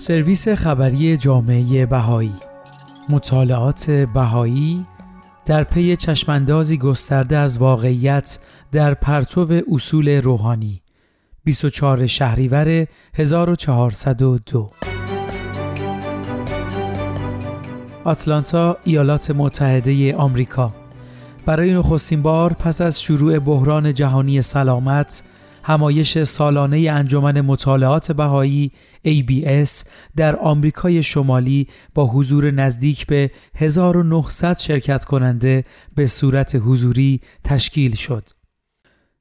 سرویس خبری جامعه بهایی. مطالعات بهایی در پی چشماندازی گسترده از واقعیت در پرتو اصول روحانی. 24 شهریور 1402 آتلانتا ایالات متحده آمریکا. برای نخستین بار پس از شروع بحران جهانی سلامت همایش سالانه انجمن مطالعات بهایی ABS در آمریکای شمالی با حضور نزدیک به 1900 شرکت کننده به صورت حضوری تشکیل شد.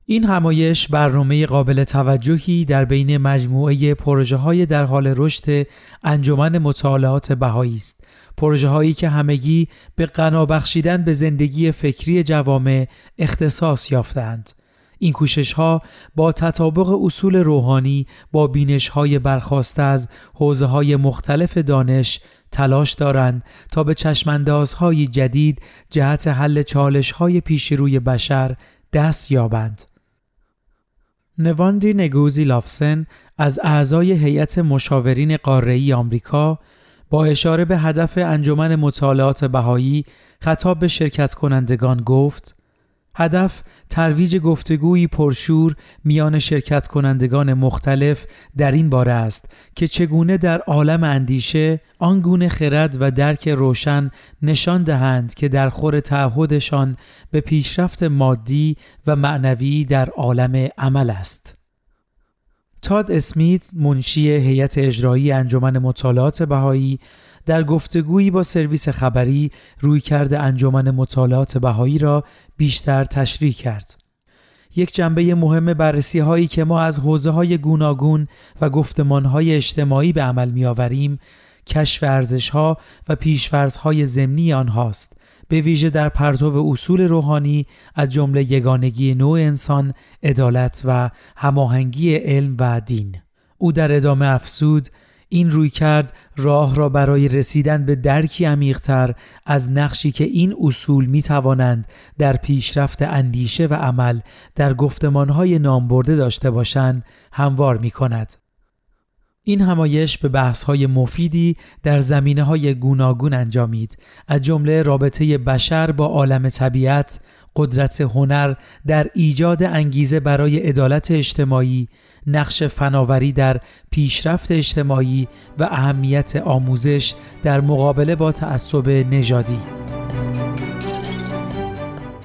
این همایش برنامه قابل توجهی در بین مجموعه پروژه های در حال رشد انجمن مطالعات بهایی است. پروژه هایی که همگی به غنا بخشیدن به زندگی فکری جوامع اختصاص یافتند. این کوشش ها با تطابق اصول روحانی با بینش های برخواسته از حوزه های مختلف دانش تلاش دارند تا به چشماندازهای جدید جهت حل چالش های پیش روی بشر دست یابند. نواندی نگوزی لافسن از اعضای هیئت مشاورین قاره‌ای آمریکا با اشاره به هدف انجمن مطالعات بهایی خطاب به شرکت کنندگان گفت هدف ترویج گفتگویی پرشور میان شرکت کنندگان مختلف در این باره است که چگونه در عالم اندیشه آنگونه خرد و درک روشن نشان دهند که در خور تعهدشان به پیشرفت مادی و معنوی در عالم عمل است. تاد اسمیت منشی هیئت اجرایی انجمن مطالعات بهایی در گفتگویی با سرویس خبری روی کرده انجمن مطالعات بهایی را بیشتر تشریح کرد. یک جنبه مهم بررسی هایی که ما از حوزه های گوناگون و گفتمان های اجتماعی به عمل می آوریم، کشف ارزش ها و پیشورز های زمینی آنهاست. به ویژه در پرتو اصول روحانی از جمله یگانگی نوع انسان، عدالت و هماهنگی علم و دین. او در ادامه افسود این روی کرد راه را برای رسیدن به درکی عمیقتر از نقشی که این اصول می توانند در پیشرفت اندیشه و عمل در گفتمانهای نامبرده داشته باشند هموار می کند. این همایش به بحث مفیدی در زمینه های گوناگون انجامید. از جمله رابطه بشر با عالم طبیعت قدرت هنر در ایجاد انگیزه برای عدالت اجتماعی نقش فناوری در پیشرفت اجتماعی و اهمیت آموزش در مقابله با تعصب نژادی.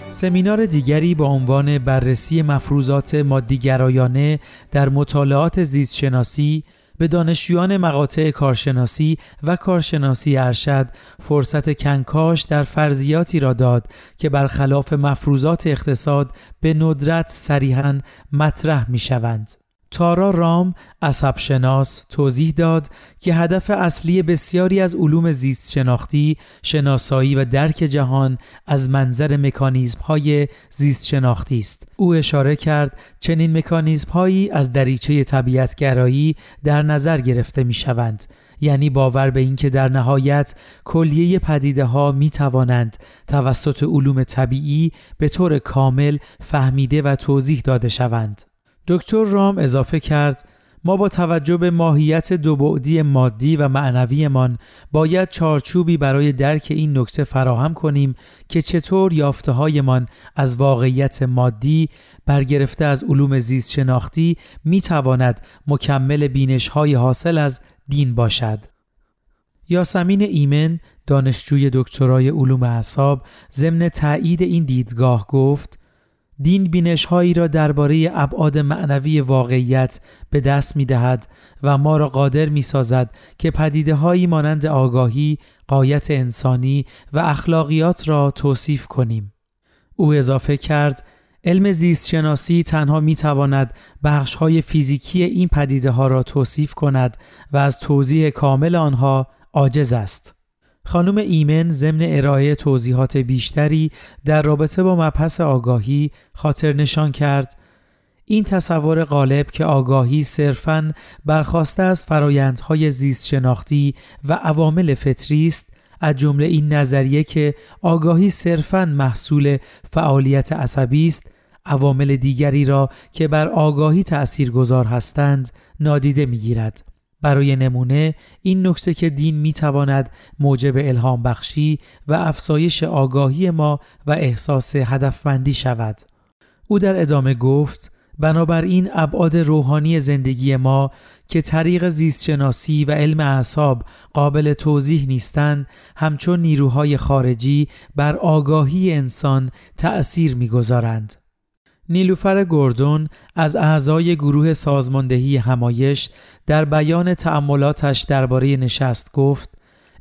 سمینار دیگری با عنوان بررسی مفروضات مادیگرایانه در مطالعات زیستشناسی به دانشجویان مقاطع کارشناسی و کارشناسی ارشد فرصت کنکاش در فرضیاتی را داد که برخلاف مفروضات اقتصاد به ندرت صریحا مطرح می شوند. تارا رام عصب شناس توضیح داد که هدف اصلی بسیاری از علوم زیست شناختی شناسایی و درک جهان از منظر مکانیزم های زیست شناختی است. او اشاره کرد چنین مکانیزم هایی از دریچه طبیعتگرایی در نظر گرفته می شوند یعنی باور به اینکه در نهایت کلیه پدیده ها می توانند توسط علوم طبیعی به طور کامل فهمیده و توضیح داده شوند. دکتر رام اضافه کرد ما با توجه به ماهیت دوبعدی مادی و معنویمان باید چارچوبی برای درک این نکته فراهم کنیم که چطور یافته هایمان از واقعیت مادی برگرفته از علوم زیست شناختی می تواند مکمل بینش های حاصل از دین باشد. یاسمین ایمن دانشجوی دکترای علوم اعصاب ضمن تایید این دیدگاه گفت دین بینش هایی را درباره ابعاد معنوی واقعیت به دست می دهد و ما را قادر می سازد که پدیده هایی مانند آگاهی، قایت انسانی و اخلاقیات را توصیف کنیم. او اضافه کرد علم زیست شناسی تنها می تواند بخش های فیزیکی این پدیده ها را توصیف کند و از توضیح کامل آنها عاجز است. خانم ایمن ضمن ارائه توضیحات بیشتری در رابطه با مبحث آگاهی خاطر نشان کرد این تصور غالب که آگاهی صرفاً برخواسته از فرایندهای زیست شناختی و عوامل فطری است از جمله این نظریه که آگاهی صرفاً محصول فعالیت عصبی است عوامل دیگری را که بر آگاهی تأثیر گذار هستند نادیده می‌گیرد. برای نمونه این نکته که دین می تواند موجب الهام بخشی و افزایش آگاهی ما و احساس هدفمندی شود. او در ادامه گفت بنابراین ابعاد روحانی زندگی ما که طریق زیستشناسی و علم اعصاب قابل توضیح نیستند همچون نیروهای خارجی بر آگاهی انسان تأثیر می‌گذارند. نیلوفر گردون از اعضای گروه سازماندهی همایش در بیان تأملاتش درباره نشست گفت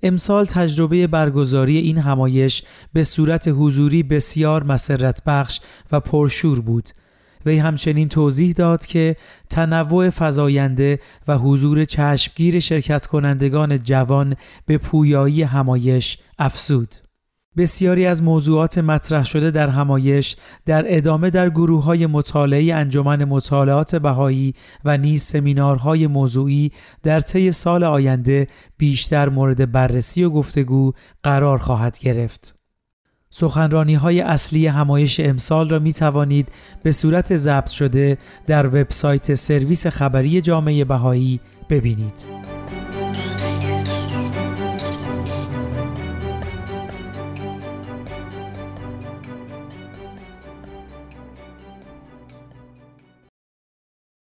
امسال تجربه برگزاری این همایش به صورت حضوری بسیار مسرت بخش و پرشور بود وی همچنین توضیح داد که تنوع فزاینده و حضور چشمگیر شرکت کنندگان جوان به پویایی همایش افزود. بسیاری از موضوعات مطرح شده در همایش در ادامه در گروه های مطالعه انجمن مطالعات بهایی و نیز سمینارهای موضوعی در طی سال آینده بیشتر مورد بررسی و گفتگو قرار خواهد گرفت. سخنرانی های اصلی همایش امسال را می توانید به صورت ضبط شده در وبسایت سرویس خبری جامعه بهایی ببینید.